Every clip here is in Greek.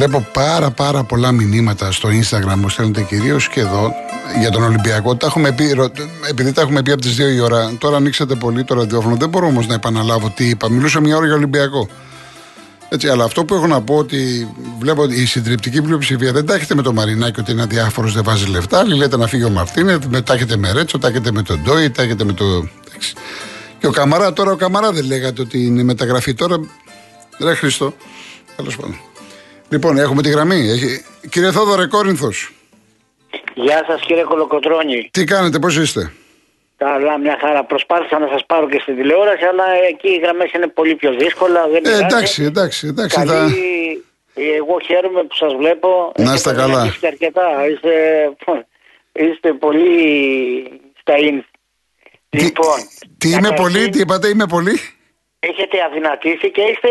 βλέπω πάρα πάρα πολλά μηνύματα στο Instagram μου στέλνετε κυρίως και εδώ για τον Ολυμπιακό. Τα έχουμε πει, επειδή τα έχουμε πει από τις 2 η ώρα, τώρα ανοίξατε πολύ το ραδιόφωνο. Δεν μπορώ όμως να επαναλάβω τι είπα. Μιλούσα μια ώρα για Ολυμπιακό. Έτσι, αλλά αυτό που έχω να πω ότι βλέπω ότι η συντριπτική πλειοψηφία δεν τάχεται με το Μαρινάκι ότι είναι αδιάφορος, δεν βάζει λεφτά. Άλλοι λέτε να φύγει ο Μαρτίνετ, τάχεται με Ρέτσο, τάχεται με τον Ντόι, τάχεται με το. Και ο Καμαρά τώρα, ο Καμαρά δεν λέγατε ότι είναι μεταγραφή τώρα. Ρε Χριστό. Τέλος πάντων. Λοιπόν, έχουμε τη γραμμή. Έχει... Κύριε Θόδωρε Κόρινθος. Γεια σας κύριε Κολοκοτρόνη. Τι κάνετε, πώς είστε; Καλά, μια χαρά. Προσπάθησα να σας πάρω και στην τηλεόραση, αλλά εκεί οι γραμμές είναι πολύ πιο δύσκολα. Δεν ε, εντάξει, εντάξει, εντάξει. Καλή... Θα... Εγώ χαίρομαι που σας βλέπω. Να είστε καλά. Είστε αρκετά. Είστε, είστε πολύ στα ίν. Λοιπόν, τι είμαι πολύ, τι είπατε, είμαι πολύ. Έχετε αδυνατήσει και είστε.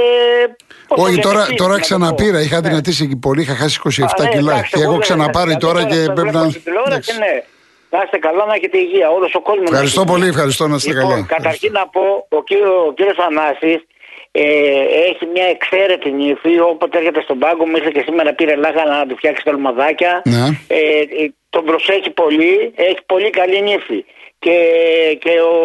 Όχι, τώρα, τώρα ξαναπήρα. Είχα ναι. αδυνατήσει πολύ, είχα χάσει 27 Α, ναι, κιλά. και έχω ξαναπάρει τώρα και πρέπει να. Ναι. Να είστε καλά, να έχετε υγεία. Όλος ο κόσμος. Ευχαριστώ πολύ, ευχαριστώ να είστε λοιπόν, καλά. Καταρχήν να πω, ο κύριο, κύριος Ανάσης ε, έχει μια εξαίρετη νύφη. Όποτε έρχεται στον πάγκο μου, ήρθε και σήμερα πήρε λάχα να του φτιάξει τα λμαδάκια. Ναι. Ε, ε, τον προσέχει πολύ, έχει πολύ καλή νύφη και, και ο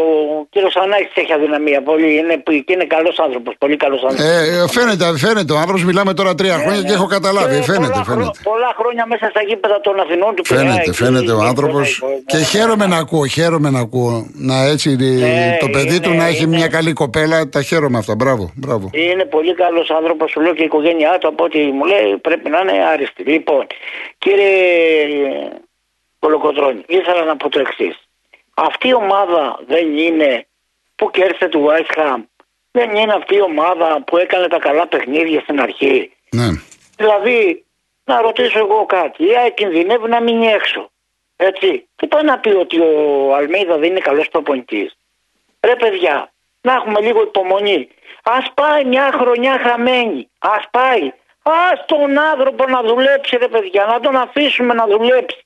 κύριος Ανάκης έχει αδυναμία πολύ. Είναι, και είναι καλός άνθρωπος. Πολύ καλός άνθρωπος. Ε, φαίνεται, φαίνεται. Ο άνθρωπος μιλάμε τώρα τρία χρόνια ναι, και έχω καταλάβει. Και φαίνεται, πολλά, φαίνεται. Πολλά χρόνια μέσα στα γήπεδα των Αθηνών του Φαίνεται, φαίνεται ο άνθρωπος. Και χαίρομαι να ακούω, χαίρομαι να ακούω. Να έτσι ναι, το παιδί του να έχει μια καλή κοπέλα. Τα χαίρομαι αυτά. Μπράβο, μπράβο. Είναι πολύ καλός άνθρωπος. Σου λέω και η οικογένειά του από ό,τι μου λέει πρέπει να είναι άριστη. Λοιπόν, κύριε Κολοκοτρόνη, ήθελα να πω το εξής αυτή η ομάδα δεν είναι που κέρδισε του West Ham. Δεν είναι αυτή η ομάδα που έκανε τα καλά παιχνίδια στην αρχή. Ναι. Δηλαδή, να ρωτήσω εγώ κάτι. Η ΑΕΚ κινδυνεύει να μείνει έξω. Έτσι. Τι πάει να πει ότι ο Αλμέιδα δεν είναι καλός προπονητής; Ρε παιδιά, να έχουμε λίγο υπομονή. Α πάει μια χρονιά χαμένη. Α πάει. Α τον άνθρωπο να δουλέψει, ρε παιδιά. Να τον αφήσουμε να δουλέψει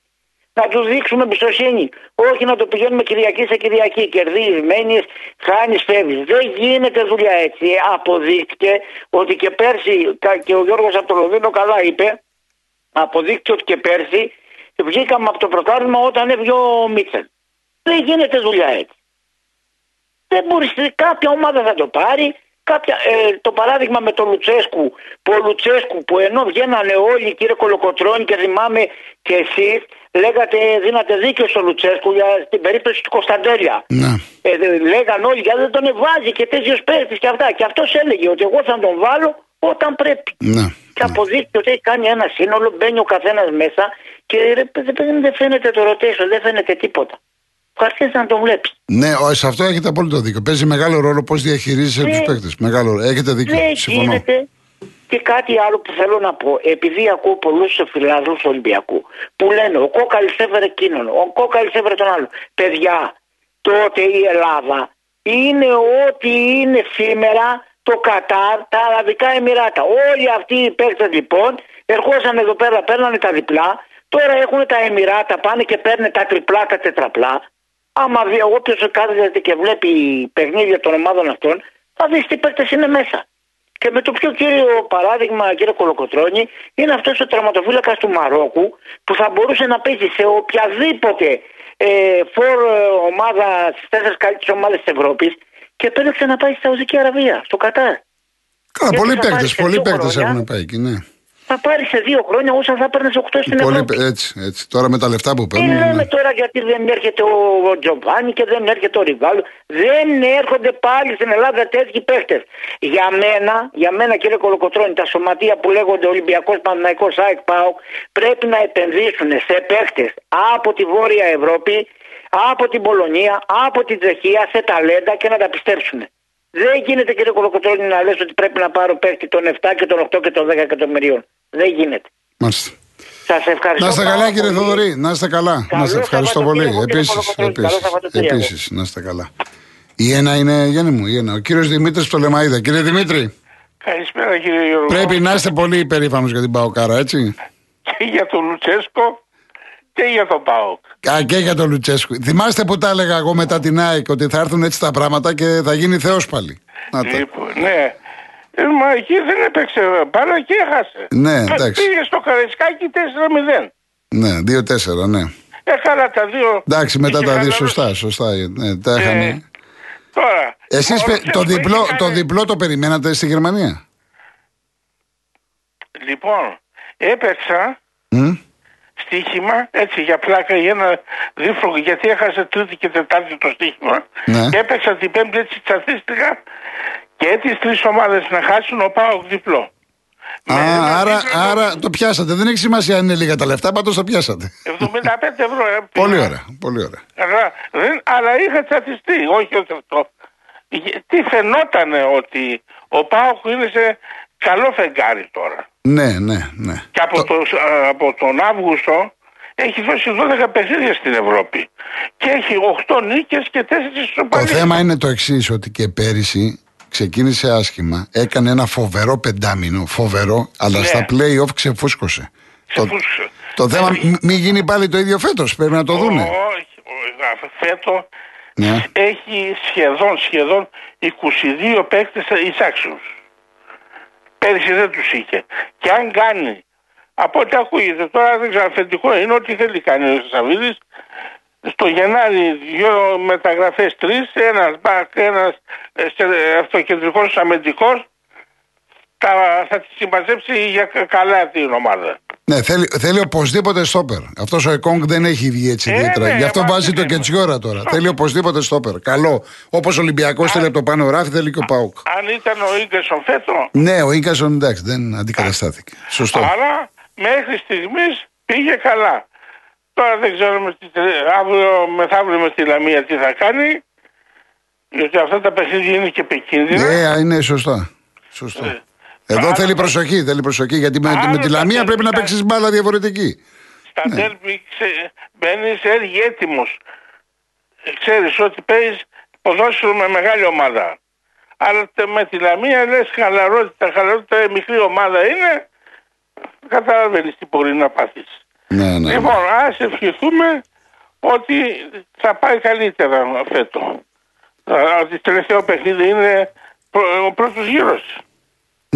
να τους δείξουμε εμπιστοσύνη. Όχι να το πηγαίνουμε Κυριακή σε Κυριακή. Κερδίζεις, μένεις, χάνεις, φεύγεις. Δεν γίνεται δουλειά έτσι. Αποδείχτηκε ότι και πέρσι, και ο Γιώργος από το Λονδίνο καλά είπε, αποδείχτηκε ότι και πέρσι βγήκαμε από το πρωτάθλημα όταν έβγε ο Μίτσελ. Δεν γίνεται δουλειά έτσι. Δεν μπορείς, κάποια ομάδα θα το πάρει, Κάποια, ε, το παράδειγμα με τον Λουτσέσκου, που ο Λουτσέσκου που ενώ βγαίνανε όλοι κύριε Κολοκοτρώνη και θυμάμαι και εσείς λέγατε, δίνατε δίκιο στο Λουτσέσκου για την περίπτωση του Κωνσταντέλια. Ναι. Ε, λέγαν όλοι γιατί δεν τον βάζει και τέτοιο παίχτη και αυτά. Και αυτός έλεγε ότι εγώ θα τον βάλω όταν πρέπει. Ναι. Και αποδείχθηκε ότι έχει κάνει ένα σύνολο, μπαίνει ο καθένας μέσα και δεν φαίνεται το ρωτήσω, δεν φαίνεται τίποτα. Αρχίζει να το βλέπει. Ναι, σε αυτό έχετε απόλυτο δίκιο. Παίζει μεγάλο ρόλο πώς διαχειρίζεσαι τους παίκτες. Μεγάλο Έχετε δίκιο. Ναι, γίνεται και κάτι άλλο που θέλω να πω, επειδή ακούω πολλούς φιλάδου Ολυμπιακού που λένε ο Κόκαλης έφερε εκείνον, ο Κόκαλης έφερε τον άλλο. Παιδιά, τότε η Ελλάδα είναι ό,τι είναι σήμερα το Κατάρ, τα Αραβικά Εμμυράτα. Όλοι αυτοί οι παίκτες λοιπόν ερχόσαν εδώ πέρα, παίρνανε τα διπλά, τώρα έχουν τα Εμμυράτα, πάνε και παίρνουν τα τριπλά, τα τετραπλά. Άμα δει, όποιος κάθεται και βλέπει παιχνίδια των ομάδων αυτών, θα δεις τι παίκτες είναι μέσα. Και με το πιο κύριο παράδειγμα, κύριε Κολοκοτρόνη, είναι αυτός ο τραυματοφύλακα του Μαρόκου που θα μπορούσε να παίζει σε οποιαδήποτε ε, φορ ε, ομάδα στις τέσσερις καλύτερες ομάδες της Ευρώπης και επέλεξε να πάει στη Σαουδική Αραβία, στο Κατάρ. Καλά, πολλοί παίκτες πολλοί έχουν πάει εκεί, ναι θα πάρει σε δύο χρόνια όσα θα παίρνει 8 στην Πολύ, Ευρώπη. Έτσι, έτσι. Τώρα με τα λεφτά που παίρνουν. Τι λέμε ναι. τώρα γιατί δεν έρχεται ο, Τζοβάνι και δεν έρχεται ο Ριβάλο; Δεν έρχονται πάλι στην Ελλάδα τέτοιοι παίχτε. Για μένα, για μένα κύριε Κολοκοτρόνη, τα σωματεία που λέγονται Ολυμπιακός Παναναϊκό ΑΕΚ ΠΑΟ πρέπει να επενδύσουν σε παίχτε από τη Βόρεια Ευρώπη, από την Πολωνία, από την Τσεχία, σε ταλέντα και να τα πιστέψουν. Δεν γίνεται κύριε Κολοκοτρόνη να λες ότι πρέπει να πάρω παίχτη των 7 και των 8 και των 10 εκατομμυρίων. Δεν γίνεται. Μάλιστα. Σας ευχαριστώ. Να είστε καλά, κύριε Θοδωρή. Να είστε καλά. να είστε ευχαριστώ πολύ. Επίσης, να είστε καλά. Η ένα είναι, Γιάννη μου, η ένα. Ο κύριος Δημήτρης Πτολεμαίδα. Κύριε Δημήτρη. Καλησπέρα, κύριε Γιώργο. Πρέπει να είστε πολύ υπερήφανος για την Παοκάρα, έτσι. Και για τον Λουτσέσκο και για τον Πάοκ. Α, και για τον Λουτσέσκο. Θυμάστε που τα έλεγα εγώ μετά την ΑΕΚ ότι θα έρθουν έτσι τα πράγματα και θα γίνει Θεός πάλι. Λοιπόν, ναι. Ε, μα εκεί δεν έπαιξε μπάλα και έχασε. Ναι, Πε- εντάξει. Πήγε στο Καραϊσκάκι 4-0. Ναι, 2-4, ναι. Έκανα τα δύο. Εντάξει, μετά Είχε τα δύο, χαλαρώσει. σωστά, σωστά. Ναι, τα είχαν. Ε, Τώρα. Εσείς ο πε- Λουτσέσκου το, έχει διπλό, κάνει- το διπλό το περιμένατε στη Γερμανία; Λοιπόν, έπαιξα Μμ; Στοίχημα έτσι για πλάκα για ένα δίφρογο γιατί έχασε τρίτη και τετάρτη το στοίχημα. Ναι. Και έπαιξα την πέμπτη έτσι τσατίστηκα και τις τρεις ομάδες να χάσουν ο Πάοκ διπλό. Α, Με ένα άρα, δίπλο άρα το πιάσατε. Δεν έχει σημασία αν είναι λίγα τα λεφτά, πάντως το πιάσατε. 75 ευρώ. ε, Πολύ πήγα. ωραία, πολύ ωραία. Αλλά, δεν, αλλά είχα τσατιστεί, όχι ότι αυτό. Γε- Τι φαινότανε ότι ο Πάοκ είναι σε καλό φεγγάρι τώρα. Ναι, ναι, ναι. Και από, το, α, από τον Αύγουστο έχει δώσει 12 παιχνίδια στην Ευρώπη. Και έχει 8 νίκες και 4 Το ισοπαλίες. θέμα είναι το εξής, ότι και πέρυσι ξεκίνησε άσχημα, έκανε ένα φοβερό πεντάμινο, φοβερό, αλλά Ναι. στα play-off ξεφούσκωσε. Το, Ξεφούσκωσε. το θέμα Ε, μη- μην γίνει πάλι το ίδιο φέτος, πρέπει να το δούνε. Όχι, όχι, φέτο Ναι. έχει σχεδόν, σχεδόν 22 παίκτες εισάξιους. Πέρυσι δεν τους είχε. Και αν κάνει, από ό,τι ακούγεται τώρα δεν ξέρω, αφεντικό είναι ότι θέλει κάνει ο Σαββίδης. Στο Γενάρη δύο μεταγραφές τρεις, ένας μπακ, ένας ε, σε- αυτοκεντρικός αμυντικός τα, θα τη συμμαζέψει για κα- καλά την ομάδα. Ναι, θέλει, θέλει οπωσδήποτε στόπερ. Αυτός ο Εκόνγκ δεν έχει βγει έτσι Ε, ιδιαίτερα. ναι, Γι' αυτό μα βάζει τι το θέλουμε. Κετσιόρα τώρα. Θέλει οπωσδήποτε στόπερ. Καλό. Όπως ο Ολυμπιακός θέλει από το πάνω ράφι, θέλει και ο Πάουκ. Αν ήταν ο Ίγκασον φέτο, Ναι, ο Ίγκασον εντάξει, δεν αντικαταστάθηκε. Σωστό. Αλλά μέχρι στιγμής πήγε καλά. Τώρα δεν ξέρουμε τι, αύριο, μεθαύριο με τη Λαμία τι θα κάνει. Γιατί αυτά τα παιχνίδια είναι και επικίνδυνα. Ναι, είναι σωστά. Σωστό. Ε, Εδώ άλλο θέλει τα- προσοχή, θέλει προσοχή. Γιατί με, Άλλο με τη τα Λαμία πρέπει να τεχνικά- παίξεις μπάλα διαφορετική. Στα Ναι. τέρπι μπαίνεις έρχει έτοιμος. Ξέρεις ότι παίζεις ποδόσφαιρο με μεγάλη ομάδα. Αλλά τε- με τη Λαμία λες χαλαρότητα, χαλαρότητα, η μικρή ομάδα είναι. Καταλαβαίνεις τι μπορεί να πάθεις. Ναι, ναι. Λοιπόν, ας ευχηθούμε ότι θα πάει καλύτερα φέτο. Ότι το τελευταίο παιχνίδι είναι πρω- ο πρώτος γύρος.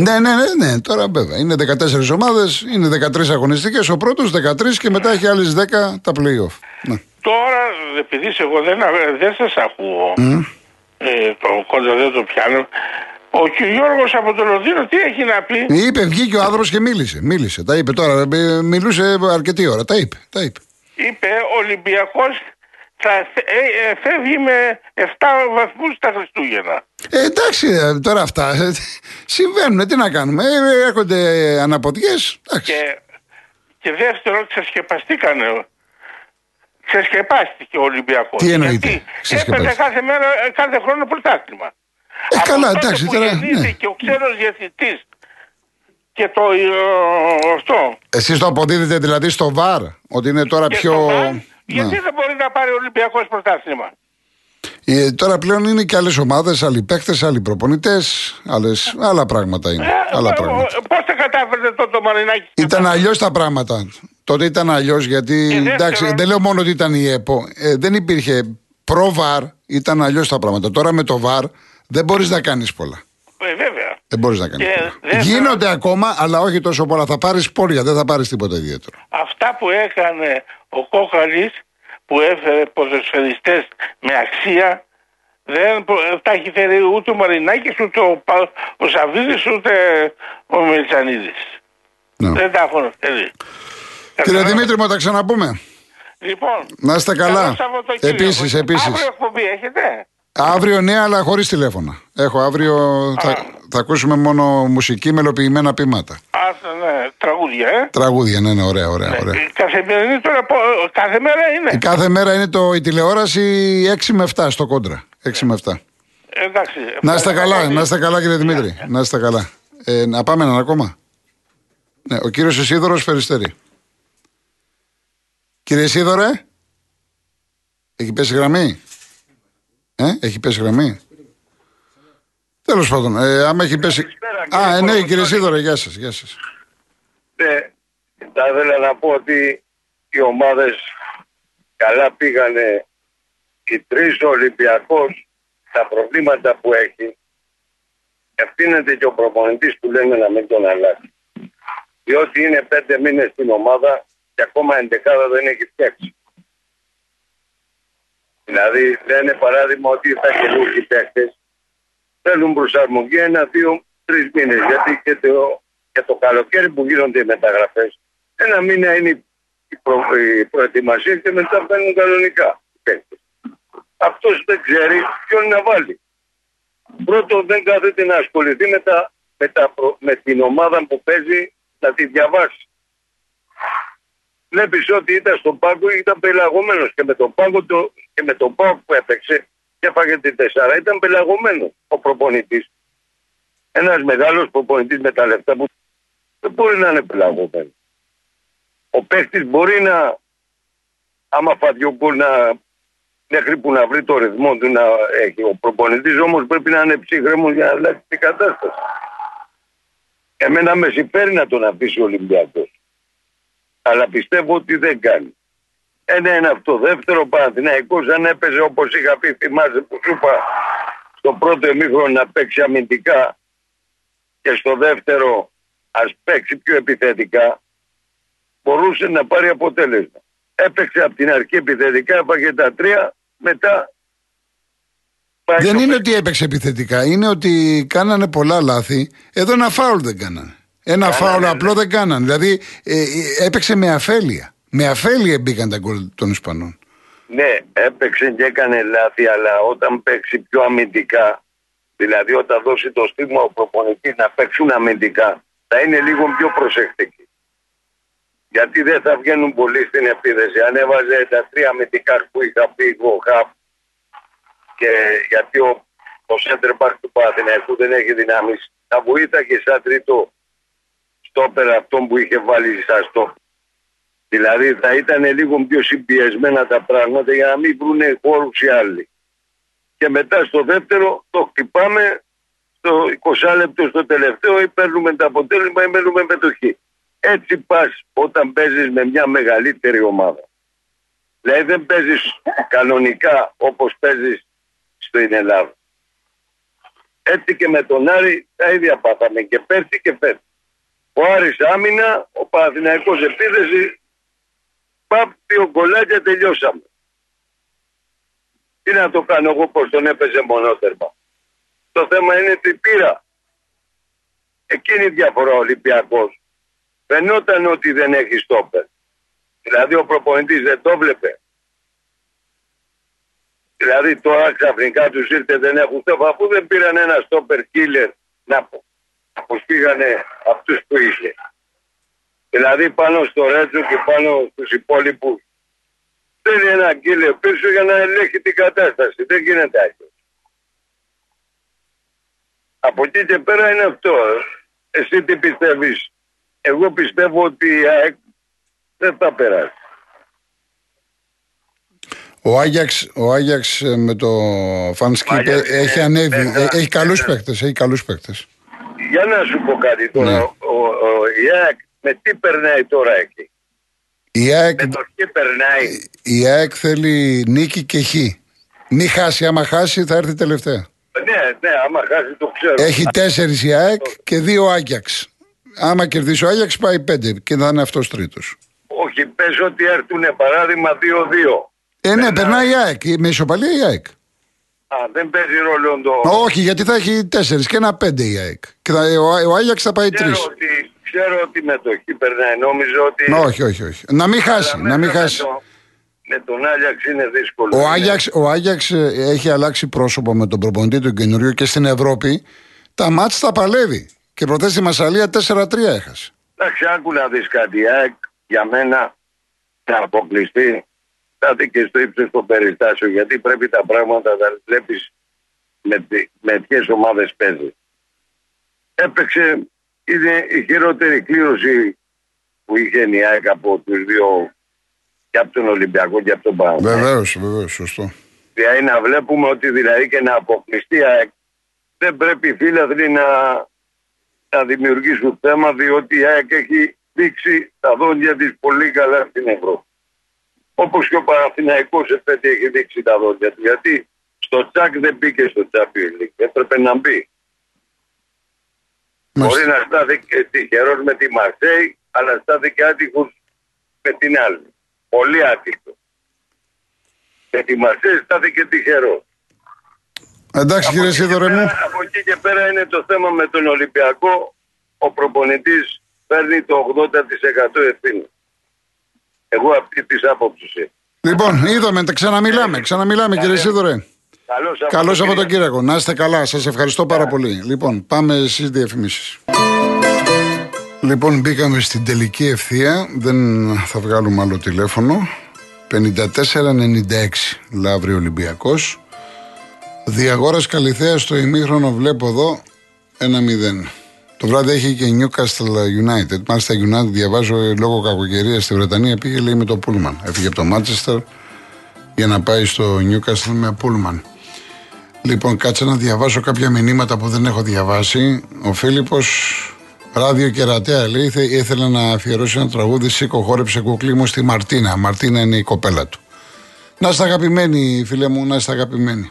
Ναι, ναι, ναι, ναι. Τώρα βέβαια. Είναι 14 ομάδες, είναι 13 αγωνιστικές. Ο πρώτος 13 και μετά έχει άλλες 10 τα playoff. Ναι. Τώρα, επειδή εγώ δεν, δεν σας ακούω, ε, το κόντρα δεν το πιάνω, ο κ. Γιώργος από το Λονδίνο τι έχει να πει; Είπε, βγήκε ο άνθρωπος και μίλησε. Μίλησε. Τα είπε τώρα. ε, Μιλούσε αρκετή ώρα. Τα είπε. Τα είπε. Είπε ο Ολυμπιακός θα φε- ε, ε, φεύγει με 7 βαθμούς τα Χριστούγεννα. Ε, εντάξει, ε, τώρα αυτά ε, συμβαίνουν. Τι να κάνουμε. Ε, έρχονται αναποτιές. Και, και δεύτερο, ξεσκεπαστήκανε. Ξεσκεπάστηκε ο Ολυμπιακός. Τι εννοείται, Γιατί ξεσκεπάστηκε. έπαιρνε κάθε, μέρα, ε, κάθε χρόνο πρωτάθλημα. Ε, Από καλά, τότε εντάξει, που τώρα, γεννήθηκε ναι. ο ξένος διαιτητής και το ε, αυτό. Εσείς το αποδίδετε δηλαδή στο βαρ, ότι είναι τώρα Και πιο. στο ΒΑΡ, Ναι. Γιατί δεν μπορεί να πάρει ο Ολυμπιακός πρωτάθλημα; Ε, τώρα πλέον είναι και άλλες ομάδες, άλλοι παίχτε, άλλοι προπονητές, άλλα πράγματα είναι. άλλα πράγματα. Πώς τα κατάφερε τότε το Μαρινάκι. Ήταν αλλιώς τα πράγματα. Τότε ήταν αλλιώς γιατί. Και δεύτερον- Εντάξει, δεν λέω μόνο ότι ήταν η ΕΠΟ. Ε, δεν υπήρχε προ-βαρ, ήταν αλλιώς τα πράγματα. Τώρα με το βαρ δεν μπορείς να κάνεις πολλά. Ε, βέβαια. Δεν μπορείς να κάνεις Και πολλά. δεύτερον- Γίνονται ακόμα, αλλά όχι τόσο πολλά. Θα πάρεις πόρια, δεν θα πάρεις τίποτα ιδιαίτερο. Αυτά που έκανε ο Κόκαλης που έφερε ποδοσφαιριστές με αξία δεν προ- τα έχει φέρει ούτε ο Μαρινάκης ούτε ο, Πα- ο Σαββίδης ούτε ο Μελισανίδης. Ναι. Δεν τα έχουν φέρει. Κύριε Καταλάβατε. Δημήτρη, μου τα ξαναπούμε. Λοιπόν, Να είστε καλά. καλό Σαββατοκύριακο. Επίσης, επίσης. Αύριο εκπομπή έχετε; Αύριο ναι, αλλά χωρίς τηλέφωνα. Έχω αύριο. Θα, θα ακούσουμε μόνο μουσική μελοποιημένα ποίηματα. Α, ναι, τραγούδια, ε. Τραγούδια, ναι, ναι, ωραία, ωραία. ωραία. Ε, Καθημερινή τώρα, πο- κάθε μέρα είναι. Κάθε μέρα είναι το, η τηλεόραση 6 με 7 στο κόντρα. 6 με 7. Εντάξει. Να είστε καλά, ευχαριστώ να είστε καλά κύριε Δημήτρη. Να είστε καλά. Ε, να πάμε έναν ακόμα. Ναι, ο κύριος Ισίδωρος Περιστέρη. Κύριε Ισίδωρε, έχει πέσει γραμμή; Ε, έχει πέσει γραμμή. Τέλος πάντων, ε, άμα έχει πέσει... Καλησπέρα, Α, κύριε ε, ναι, Κολοκοτρώνη. κύριε Ισίδωρε, γεια σας, γεια σας. Ναι, θα ήθελα να πω ότι οι ομάδες καλά πήγανε οι τρεις ο Ολυμπιακός τα προβλήματα που έχει ευθύνεται και ο προπονητής που λένε να μην τον αλλάξει. Διότι είναι πέντε μήνες στην ομάδα και ακόμα εντεκάδα δεν έχει φτιάξει. Δηλαδή λένε παράδειγμα ότι θα καινούργιοι παίχτε θέλουν προσαρμογή ένα, δύο, τρεις μήνες. Γιατί και το, και το καλοκαίρι που γίνονται οι μεταγραφές, ένα μήνα είναι η, προ, η προετοιμασία και μετά μπαίνουν κανονικά Αυτός δεν ξέρει ποιον να βάλει. Πρώτο δεν κάθεται να ασχοληθεί με, τα, με, τα, με την ομάδα που παίζει να τη διαβάσει. Βλέπεις ότι ήταν στον πάγκο ήταν πελαγωμένος και με τον πάγκο το, και με τον πάγκο που έπαιξε και έφαγε την τεσσάρα ήταν πελαγωμένος ο προπονητής. Ένας μεγάλος προπονητής με τα λεφτά που δεν μπορεί να είναι πελαγωμένος. Ο παίχτη μπορεί να, άμα φάει να μέχρι που να βρει το ρυθμό του να έχει. Ο προπονητής όμως πρέπει να είναι ψύχρεμος για να αλλάξει την κατάσταση. Εμένα με συμφέρει να τον αφήσει ο Ολυμπιακός. Αλλά πιστεύω ότι δεν κάνει. Ένα είναι αυτό. Δεύτερο Παναθηναϊκό, αν έπαιζε όπως είχα πει, θυμάσαι που σου είπα στο πρώτο εμίχρονο να παίξει αμυντικά και στο δεύτερο ας παίξει πιο επιθετικά, μπορούσε να πάρει αποτέλεσμα. Έπαιξε από την αρχή επιθετικά, έπαγε τα τρία μετά δεν είναι ότι έπαιξε επιθετικά, είναι ότι κάνανε πολλά λάθη. Εδώ ένα φάουλ δεν κάνανε. Ένα κάνανε, φάουλ ναι. απλό δεν κάνανε. Δηλαδή ε, ε, έπαιξε με αφέλεια. Με αφέλεια μπήκαν τα γκολ των Ισπανών. Ναι, έπαιξε και έκανε λάθη, αλλά όταν παίξει πιο αμυντικά, δηλαδή όταν δώσει το στίγμα ο προπονητής να παίξουν αμυντικά, θα είναι λίγο πιο προσεκτικοί. Γιατί δεν θα βγαίνουν πολύ στην επίδεση. Αν έβαζε τα τρία αμυντικά που είχα πει ο Χαπ και γιατί ο, ο center back του Παναθηναϊκού δεν έχει δυνάμεις, θα βοήθαγε σαν τρίτο στόπερ αυτόν που είχε βάλει σαν στο. Δηλαδή θα ήταν λίγο πιο συμπιεσμένα τα πράγματα για να μην βρουν χώρου οι άλλοι. Και μετά στο δεύτερο το χτυπάμε στο 20 λεπτό στο τελευταίο ή παίρνουμε το αποτέλεσμα ή μένουμε μετοχή. Έτσι πας όταν παίζεις με μια μεγαλύτερη ομάδα. Δηλαδή δεν παίζεις κανονικά όπως παίζεις στην Ελλάδα. Έτσι και με τον Άρη τα ίδια πάθαμε και πέρσι και φέτος. Ο Άρης άμυνα, ο Παναθηναϊκός επίθεση, παπ, δύο γκολάκια τελειώσαμε. Τι να το κάνω εγώ πως τον έπαιζε μονότερμα. Το θέμα είναι τι πήρα. Εκείνη η διαφορά ο Ολυμπιακός. Φαινόταν ότι δεν έχει στόπερ. Δηλαδή ο προπονητής δεν το βλέπε. Δηλαδή τώρα ξαφνικά τους ήρθε δεν έχουν στόχο αφού δεν πήραν ένα στόπερ killer να αποσπίγανε αυτούς που είχε. Δηλαδή πάνω στο Ρέτζο και πάνω στους υπόλοιπους. Θέλει ένα killer πίσω για να ελέγχει την κατάσταση. Δεν γίνεται άλλο. Από εκεί και πέρα είναι αυτό. Εσύ τι πιστεύεις; Εγώ πιστεύω ότι η ΑΕΚ δεν θα περάσει. Ο Άγιαξ, ο Άγιαξ ε, με το Φανσκίπ έχει ε, ανέβει. Ε, έχει καλούς παίκτες. Έχει καλούς παίκτες. Για να σου πω κάτι τώρα. Ναι. Ο, ο, η ΑΕΚ με τι περνάει τώρα εκεί; Η ΑΕΚ, με το τι περνάει; Η ΑΕΚ θέλει νίκη και χ. Μη χάσει. Άμα χάσει θα έρθει τελευταία. Ναι, ναι, άμα χάσει το ξέρω. Έχει τέσσερις η ΑΕΚ και δύο Άγιαξ. Άμα κερδίσει ο Άγιαξ πάει πέντε και θα είναι αυτός τρίτος. Όχι, πες ότι έρθουν παράδειγμα 2-2. Ε, ναι, περνάει η ΑΕΚ. Με ισοπαλία η ΑΕΚ; Α, δεν παίζει ρόλο το. Όχι, γιατί θα έχει τέσσερις και ένα πέντε η ΑΕΚ. Και θα, ο, ο Άγιαξ θα πάει τρεις. Ξέρω ότι με το χ περνάει. Νόμιζω ότι. Όχι, όχι, όχι. Να μην χάσει. Να μην χάσει. Με, τον Άγιαξ είναι δύσκολο. Ο Άγιαξ, ο Άγιαξ ε, έχει αλλάξει πρόσωπο με τον προπονητή του καινούριου και στην Ευρώπη τα μάτς τα παλεύει. Και προτέ στη Μασαλία 4-3 έχασε. Εντάξει, άκου να δεις κάτι. για μένα να αποκλειστεί φτάτε και στο ύψος των περιστάσεων, γιατί πρέπει τα πράγματα να βλέπεις με, με ποιες ομάδες παίζει. Έπαιξε, είναι η χειρότερη κλήρωση που είχε η ΑΕΚ από τους δύο, και από τον Ολυμπιακό και από τον Παναγιώτο. Βεβαίως, βεβαίως, σωστό. Δηλαδή να βλέπουμε ότι δηλαδή και να αποκλειστεί η ΑΕΚ δεν πρέπει οι φίλαθλοι να, να δημιουργήσουν θέμα διότι η ΑΕΚ έχει δείξει τα δόντια της πολύ καλά στην Ευρώπη. Όπως και ο Παναθηναϊκός εφέτη έχει δείξει τα δόντια του. Γιατί στο τσακ δεν μπήκε στο Champions League. Έπρεπε να μπει. Μάλιστα. Μπορεί να στάθηκε τυχερό με τη Μαρσέη, αλλά στάθηκε άτυχο με την άλλη. Πολύ άτυχο. Με τη Μαρσέη στάθηκε τυχερό. Εντάξει κύριε Σίδωρε μου. Από εκεί και πέρα είναι το θέμα με τον Ολυμπιακό. Ο προπονητής παίρνει το 80% ευθύνη. Εγώ αυτή της άποψης είμαι. Λοιπόν, είδαμε, τα ξαναμιλάμε, ξαναμιλάμε κύριε Σίδωρε. Καλό Καλό Σαββατοκύριακο. Να είστε καλά. Σας ευχαριστώ πάρα πολύ. Λοιπόν, πάμε στις διαφημίσεις. Λοιπόν, μπήκαμε στην τελική ευθεία. Δεν θα βγάλουμε άλλο τηλέφωνο. 54-96 Λαύριο Ολυμπιακός. Διαγόρας Καλυθέας στο ημίχρονο βλέπω εδώ 1-0. Το βράδυ έχει και Newcastle United. Μάλιστα, United διαβάζω ε, λόγω κακοκαιρία στη Βρετανία πήγε λέει με το Πούλμαν. Έφυγε από το Μάντσεστερ για να πάει στο Newcastle με Πούλμαν. Λοιπόν, κάτσε να διαβάσω κάποια μηνύματα που δεν έχω διαβάσει. Ο Φίλιππος Ράδιο Κερατέα λέει θε- ήθελε να αφιερώσει ένα τραγούδι Σήκω χόρεψε κουκλί μου στη Μαρτίνα. Μαρτίνα είναι η κοπέλα του. Να είστε αγαπημένοι, φίλε μου, να είστε αγαπημένοι.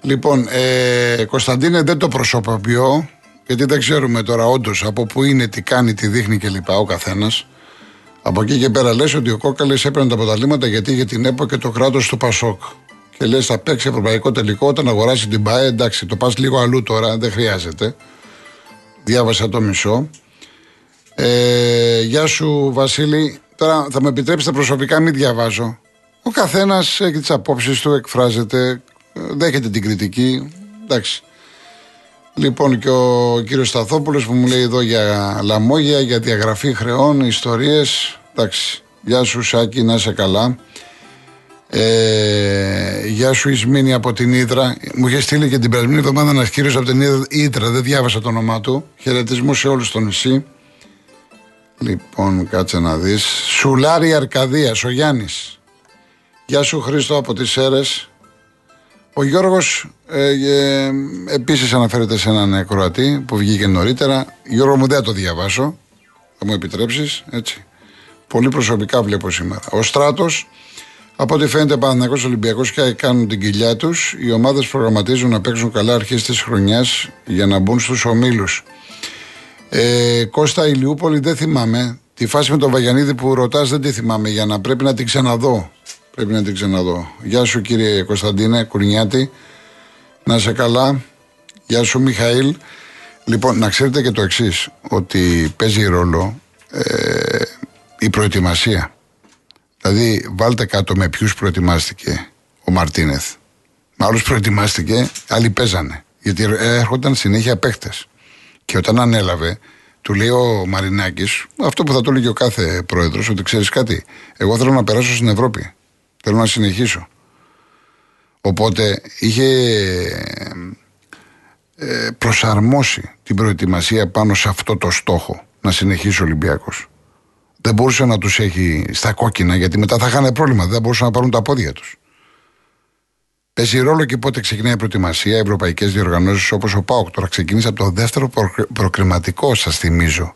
Λοιπόν, ε, Κωνσταντίνε, δεν το προσωποποιώ, γιατί δεν ξέρουμε τώρα όντως από πού είναι, τι κάνει, τι δείχνει κλπ. Ο καθένας. Από εκεί και πέρα λες ότι ο Κόκαλης έπαιρνε τα αποταλήματα γιατί είχε την ΕΠΟ και το κράτος του Πασόκ. Και λες, θα παίξει ευρωπαϊκό τελικό όταν αγοράσει την ΠΑΕ. Εντάξει, το πας λίγο αλλού τώρα, δεν χρειάζεται. Διάβασα το μισό. Ε, γεια σου, Βασίλη. Τώρα θα με επιτρέψετε προσωπικά, μην διαβάζω. Ο καθένας έχει τις απόψεις του, εκφράζεται, ε, δέχεται την κριτική. Εντάξει. Λοιπόν, και ο κύριος Σταθόπουλος που μου λέει εδώ για λαμόγια, για διαγραφή χρεών, ιστορίες. Εντάξει. Γεια σου, Σάκη, να είσαι καλά. Ε, γεια σου, Ισμήνη από την Ήδρα. Μου είχε στείλει και την περασμένη εβδομάδα ένα κύριο από την Ήδρα- Ήδρα, δεν διάβασα το όνομά του. Χαιρετισμού σε όλους στο νησί. Λοιπόν, κάτσε να δεις. Σουλάρη Αρκαδίας, ο Γιάννης. Γεια σου, Χρήστο από τις Σέρε. Ο Γιώργος ε, ε, επίσης αναφέρεται σε έναν Κροατή που βγήκε νωρίτερα. Γιώργο μου δεν θα το διαβάσω. Θα μου επιτρέψεις, έτσι. Πολύ προσωπικά βλέπω σήμερα. Ο Στράτος, από ό,τι φαίνεται, Παναθυνακό Ολυμπιακός και κάνουν την κοιλιά τους. Οι ομάδες προγραμματίζουν να παίξουν καλά αρχές της χρονιάς για να μπουν στους ομίλους. Ε, Κώστα Ηλιούπολη δεν θυμάμαι. Τη φάση με τον Βαγιανίδη που ρωτάς δεν τη θυμάμαι για να πρέπει να την ξαναδώ. Πρέπει να την ξαναδώ. Γεια σου κύριε Κωνσταντίνε Κουρνιάτη. Να είσαι καλά. Γεια σου Μιχαήλ. Λοιπόν, να ξέρετε και το εξής ότι παίζει ρόλο ε, η προετοιμασία. Δηλαδή, βάλτε κάτω με ποιους προετοιμάστηκε ο Μαρτίνεθ. Με άλλους προετοιμάστηκε, άλλοι παίζανε. Γιατί έρχονταν συνέχεια παίχτε. Και όταν ανέλαβε, του λέει ο Μαρινάκης, αυτό που θα το λέγει ο κάθε πρόεδρος, ότι ξέρεις κάτι. Εγώ θέλω να περάσω στην Ευρώπη. Θέλω να συνεχίσω. Οπότε είχε ε, προσαρμόσει την προετοιμασία πάνω σε αυτό το στόχο να συνεχίσει ο Ολυμπιακός. Δεν μπορούσε να τους έχει στα κόκκινα γιατί μετά θα είχαν πρόβλημα, δεν θα μπορούσαν να πάρουν τα πόδια τους. Παίζει ρόλο και πότε ξεκινάει η προετοιμασία, οι ευρωπαϊκές διοργανώσεις όπως ο ΠΑΟΚ. Τώρα ξεκίνησε από το δεύτερο προκ- προκριματικό, σας θυμίζω.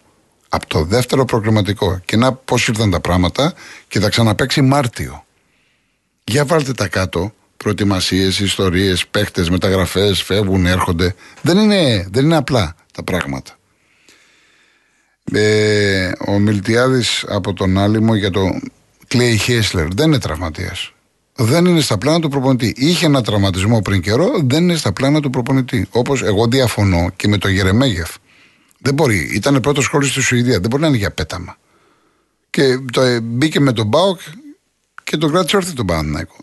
Από το δεύτερο προκριματικό. Και να πώς ήρθαν τα πράγματα και θα ξαναπέξει Μάρτιο. Για βάλτε τα κάτω. Προετοιμασίες, ιστορίες, παίχτες, μεταγραφές, φεύγουν, έρχονται. Δεν είναι, δεν είναι απλά τα πράγματα. Ε, ο Μιλτιάδης από τον Άλυμο για το Κλέι Χέσλερ δεν είναι τραυματίας. Δεν είναι στα πλάνα του προπονητή. Είχε ένα τραυματισμό πριν καιρό, δεν είναι στα πλάνα του προπονητή. Όπως εγώ διαφωνώ και με το Γερεμέγεφ. Δεν μπορεί. Ήταν πρώτος σχόλιο στη Σουηδία. Δεν μπορεί να είναι για πέταμα. Και το, ε, μπήκε με τον Μπάουκ και τον κράτησε όρθιο τον Παναθηναϊκό.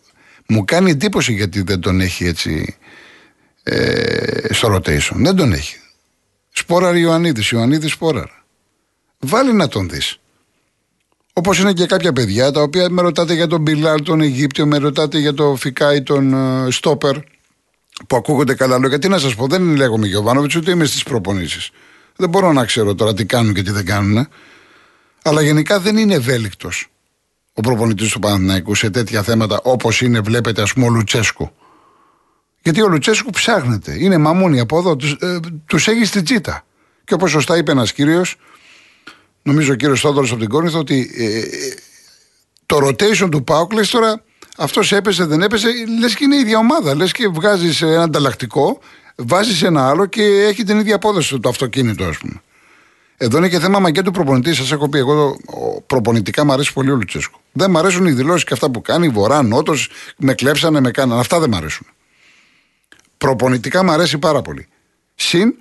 Μου κάνει εντύπωση γιατί δεν τον έχει έτσι ε, στο rotation. Δεν τον έχει. Σπόραρ Ιωαννίδης, Ιωαννίδης Σπόραρ. Βάλει να τον δεις. Όπως είναι και κάποια παιδιά τα οποία με ρωτάτε για τον Μπιλάλ, τον Αιγύπτιο, με ρωτάτε για τον Φικάη, τον ε, Στόπερ, που ακούγονται καλά λόγια. Τι να σας πω, δεν λέγομαι Γιωβάνοβιτς, ούτε είμαι στις προπονήσεις. Δεν μπορώ να ξέρω τώρα τι κάνουν και τι δεν κάνουν. Αλλά γενικά δεν είναι ευέλικτος ο προπονητής του Παναθηναϊκού σε τέτοια θέματα όπως είναι, βλέπετε, ας πούμε, ο Λουτσέσκου. Γιατί ο Λουτσέσκου ψάχνεται. Είναι μαμούνι από εδώ. Τους ε, τους έχει στην τσίτα. Και όπως σωστά είπε ένας κύριος, νομίζω ο κύριος Θόδωρος από την Κόρινθο, ότι ε, ε, το rotation του Πάουκ λες τώρα αυτός έπεσε, δεν έπεσε, λες και είναι η ίδια ομάδα. Λες και βγάζεις ένα ανταλλακτικό, βάζεις ένα άλλο και έχει την ίδια απόδοση το αυτοκίνητο, ας πούμε. Εδώ είναι και θέμα μαγκέ του προπονητή. Σας έχω πει, εγώ προπονητικά μου αρέσει πολύ ο Λουτσέσκου. Δεν μου αρέσουν οι δηλώσεις και αυτά που κάνει, Βορρά, Νότος, με κλέψανε, με κάνανε. Αυτά δεν μου αρέσουν. Προπονητικά μου αρέσει πάρα πολύ. Συν,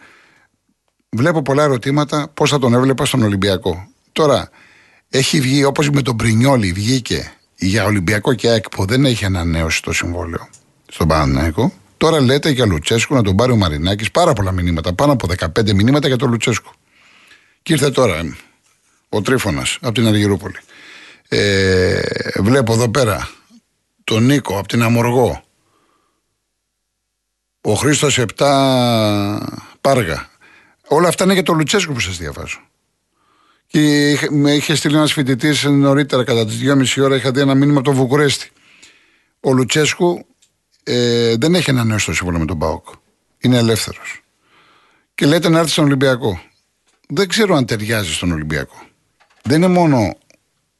βλέπω πολλά ερωτήματα πώς θα τον έβλεπα στον Ολυμπιακό. Τώρα, έχει βγει όπως με τον Πρινιόλη, βγήκε για Ολυμπιακό και ΑΕΚ που δεν έχει ανανέωση το συμβόλαιο στον Παναναϊκό. Τώρα λέτε για Λουτσέσκου να τον πάρει ο Μαρινάκης πάρα πολλά μηνύματα, πάνω από 15 μηνύματα για τον Λουτσέσκου. Και ήρθε τώρα ο Τρίφωνας από την Αργυρούπολη. Ε, βλέπω εδώ πέρα τον Νίκο από την Αμοργό. Ο Χρήστος 7 Πάργα. Όλα αυτά είναι για τον Λουτσέσκου που σας διαβάζω. Και με είχε στείλει ένας φοιτητής νωρίτερα, κατά τις 2.30 ώρα, είχα δει ένα μήνυμα από τον Βουκουρέστι. Ο Λουτσέσκου ε, δεν έχει ανανεώσει το σύμβολο με τον Πάοκ. Είναι ελεύθερος. Και λέτε να έρθει στον Ολυμπιακό δεν ξέρω αν ταιριάζει στον Ολυμπιακό. Δεν είναι μόνο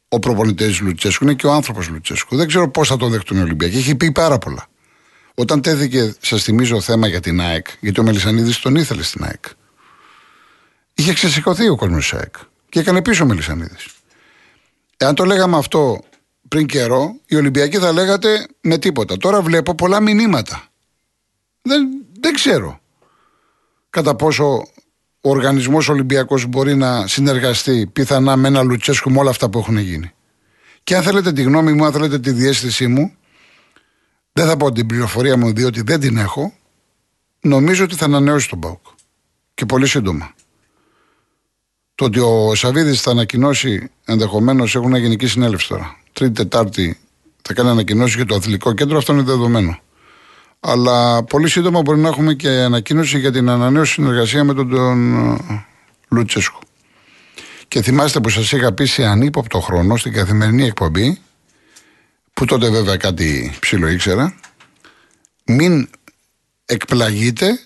ο προπονητής Λουτσέσκου, είναι και ο άνθρωπος Λουτσέσκου. Δεν ξέρω πώς θα τον δεχτούν οι Ολυμπιακοί. Έχει πει πάρα πολλά. Όταν τέθηκε, σας θυμίζω, θέμα για την ΑΕΚ, γιατί ο Μελισανίδης τον ήθελε στην ΑΕΚ. Είχε ξεσηκωθεί ο κόσμος τη ΑΕΚ και έκανε πίσω ο Μελισανίδης. Εάν το λέγαμε αυτό πριν καιρό, οι Ολυμπιακοί θα λέγατε με τίποτα. Τώρα βλέπω πολλά μηνύματα. Δεν, δεν ξέρω κατά πόσο ο οργανισμός Ολυμπιακός μπορεί να συνεργαστεί πιθανά με ένα Λουτσέσκου με όλα αυτά που έχουν γίνει. Και αν θέλετε τη γνώμη μου, αν θέλετε τη διέστησή μου, δεν θα πω την πληροφορία μου διότι δεν την έχω, νομίζω ότι θα ανανεώσει τον Μπάουκ. Και πολύ σύντομα. Το ότι ο Σαββίδης θα ανακοινώσει ενδεχομένως έχουν γενική συνέλευση τώρα. Τρίτη, Τετάρτη θα κάνει ανακοινώσεις για το αθλητικό κέντρο, αυτό είναι δεδομένο. Αλλά πολύ σύντομα μπορεί να έχουμε και ανακοίνωση για την ανανέωση συνεργασία με τον, τον ε, Λουτσέσκου. Και θυμάστε που σας είχα πει σε ανύποπτο χρόνο στην καθημερινή εκπομπή, που τότε βέβαια κάτι ψηλό ήξερα, μην εκπλαγείτε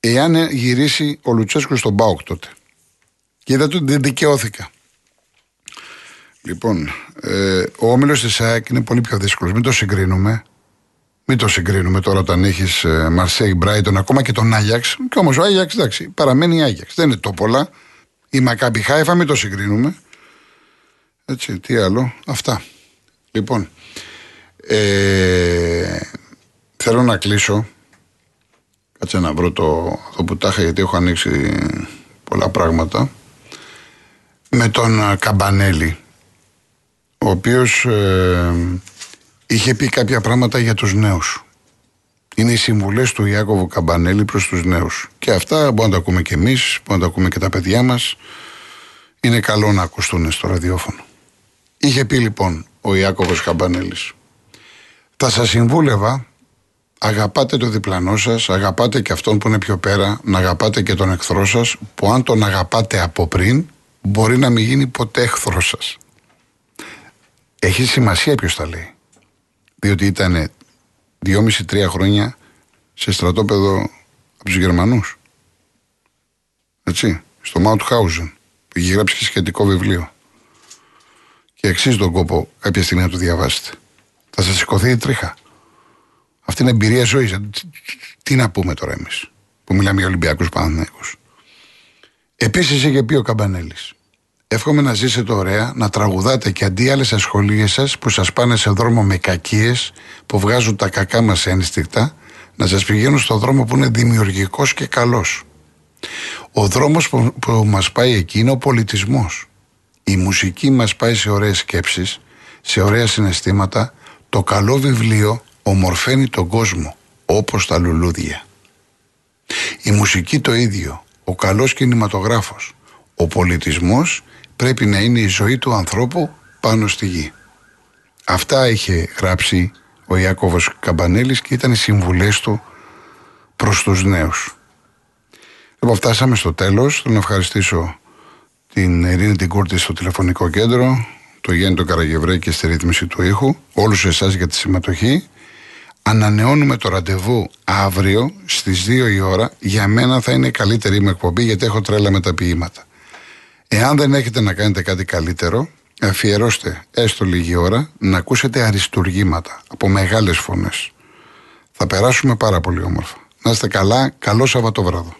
εάν γυρίσει ο Λουτσέσκου στον Μπάουκ τότε. Και είδατε ότι δεν δικαιώθηκα. Λοιπόν, ε, ο όμιλος της ΑΕΚ είναι πολύ πιο δύσκολος. Μην το συγκρίνουμε. Μην το συγκρίνουμε τώρα όταν έχεις Μαρσέη, Μπράιτον, ακόμα και τον Άγιαξ. Και όμως ο Άγιαξ, εντάξει, παραμένει Άγιαξ. Δεν είναι το πολλά. Η Μακάμπι Χάιφα, μην το συγκρίνουμε. Έτσι, τι άλλο. Αυτά. Λοιπόν, ε, θέλω να κλείσω. Κάτσε να βρω το, το που τα γιατί έχω ανοίξει πολλά πράγματα. Με τον ε, Καμπανέλη, ο οποίος ε, είχε πει κάποια πράγματα για τους νέους. Είναι οι συμβουλές του Ιάκωβου Καμπανέλη προς τους νέους. Και αυτά μπορούμε να τα ακούμε και εμείς, μπορούμε να τα ακούμε και τα παιδιά μας. Είναι καλό να ακουστούν στο ραδιόφωνο. Είχε πει λοιπόν ο Ιάκωβος Καμπανέλης θα σας συμβούλευα αγαπάτε το διπλανό σας, αγαπάτε και αυτόν που είναι πιο πέρα, να αγαπάτε και τον εχθρό σας, που αν τον αγαπάτε από πριν, μπορεί να μην γίνει ποτέ εχθρό σας. Έχει σημασία ποιος τα λέει διότι ήταν δυόμιση-τρία χρόνια σε στρατόπεδο από τους Γερμανούς. Έτσι, στο Μάουτχάουζεν, που είχε γράψει και σχετικό βιβλίο. Και αξίζει τον κόπο κάποια στιγμή να το διαβάσετε. Θα σας σηκωθεί η τρίχα. Αυτή είναι εμπειρία ζωής. Τι να πούμε τώρα εμείς, που μιλάμε για Ολυμπιακούς Παναθηναίκου. Επίσης είχε πει ο Καμπανέλης. Εύχομαι να ζήσετε ωραία, να τραγουδάτε και αντί άλλες ασχολίες σας που σας πάνε σε δρόμο με κακίες, που βγάζουν τα κακά μας ένστικτα, να σας πηγαίνουν στο δρόμο που είναι δημιουργικός και καλός. Ο δρόμος που, που μας πάει εκεί είναι ο πολιτισμός. Η μουσική μας πάει σε ωραίες σκέψεις, σε ωραία συναισθήματα. Το καλό βιβλίο ομορφαίνει τον κόσμο, όπως τα λουλούδια. Η μουσική το ίδιο, ο καλός κινηματογράφος, ο πολιτισμός πρέπει να είναι η ζωή του ανθρώπου πάνω στη γη. Αυτά είχε γράψει ο Ιάκωβος Καμπανέλης και ήταν οι συμβουλές του προς τους νέους. Λοιπόν, φτάσαμε στο τέλος. Θέλω να ευχαριστήσω την Ειρήνη την Κούρτη στο τηλεφωνικό κέντρο, το Γέννη τον Καραγευρέ και στη ρύθμιση του ήχου, όλους εσάς για τη συμμετοχή. Ανανεώνουμε το ραντεβού αύριο στις 2 η ώρα. Για μένα θα είναι η καλύτερη μου εκπομπή γιατί έχω τρέλα με τα ποίηματα. Εάν δεν έχετε να κάνετε κάτι καλύτερο, αφιερώστε έστω λίγη ώρα να ακούσετε αριστουργήματα από μεγάλες φωνές. Θα περάσουμε πάρα πολύ όμορφα. Να είστε καλά. Καλό Σαββατόβραδο.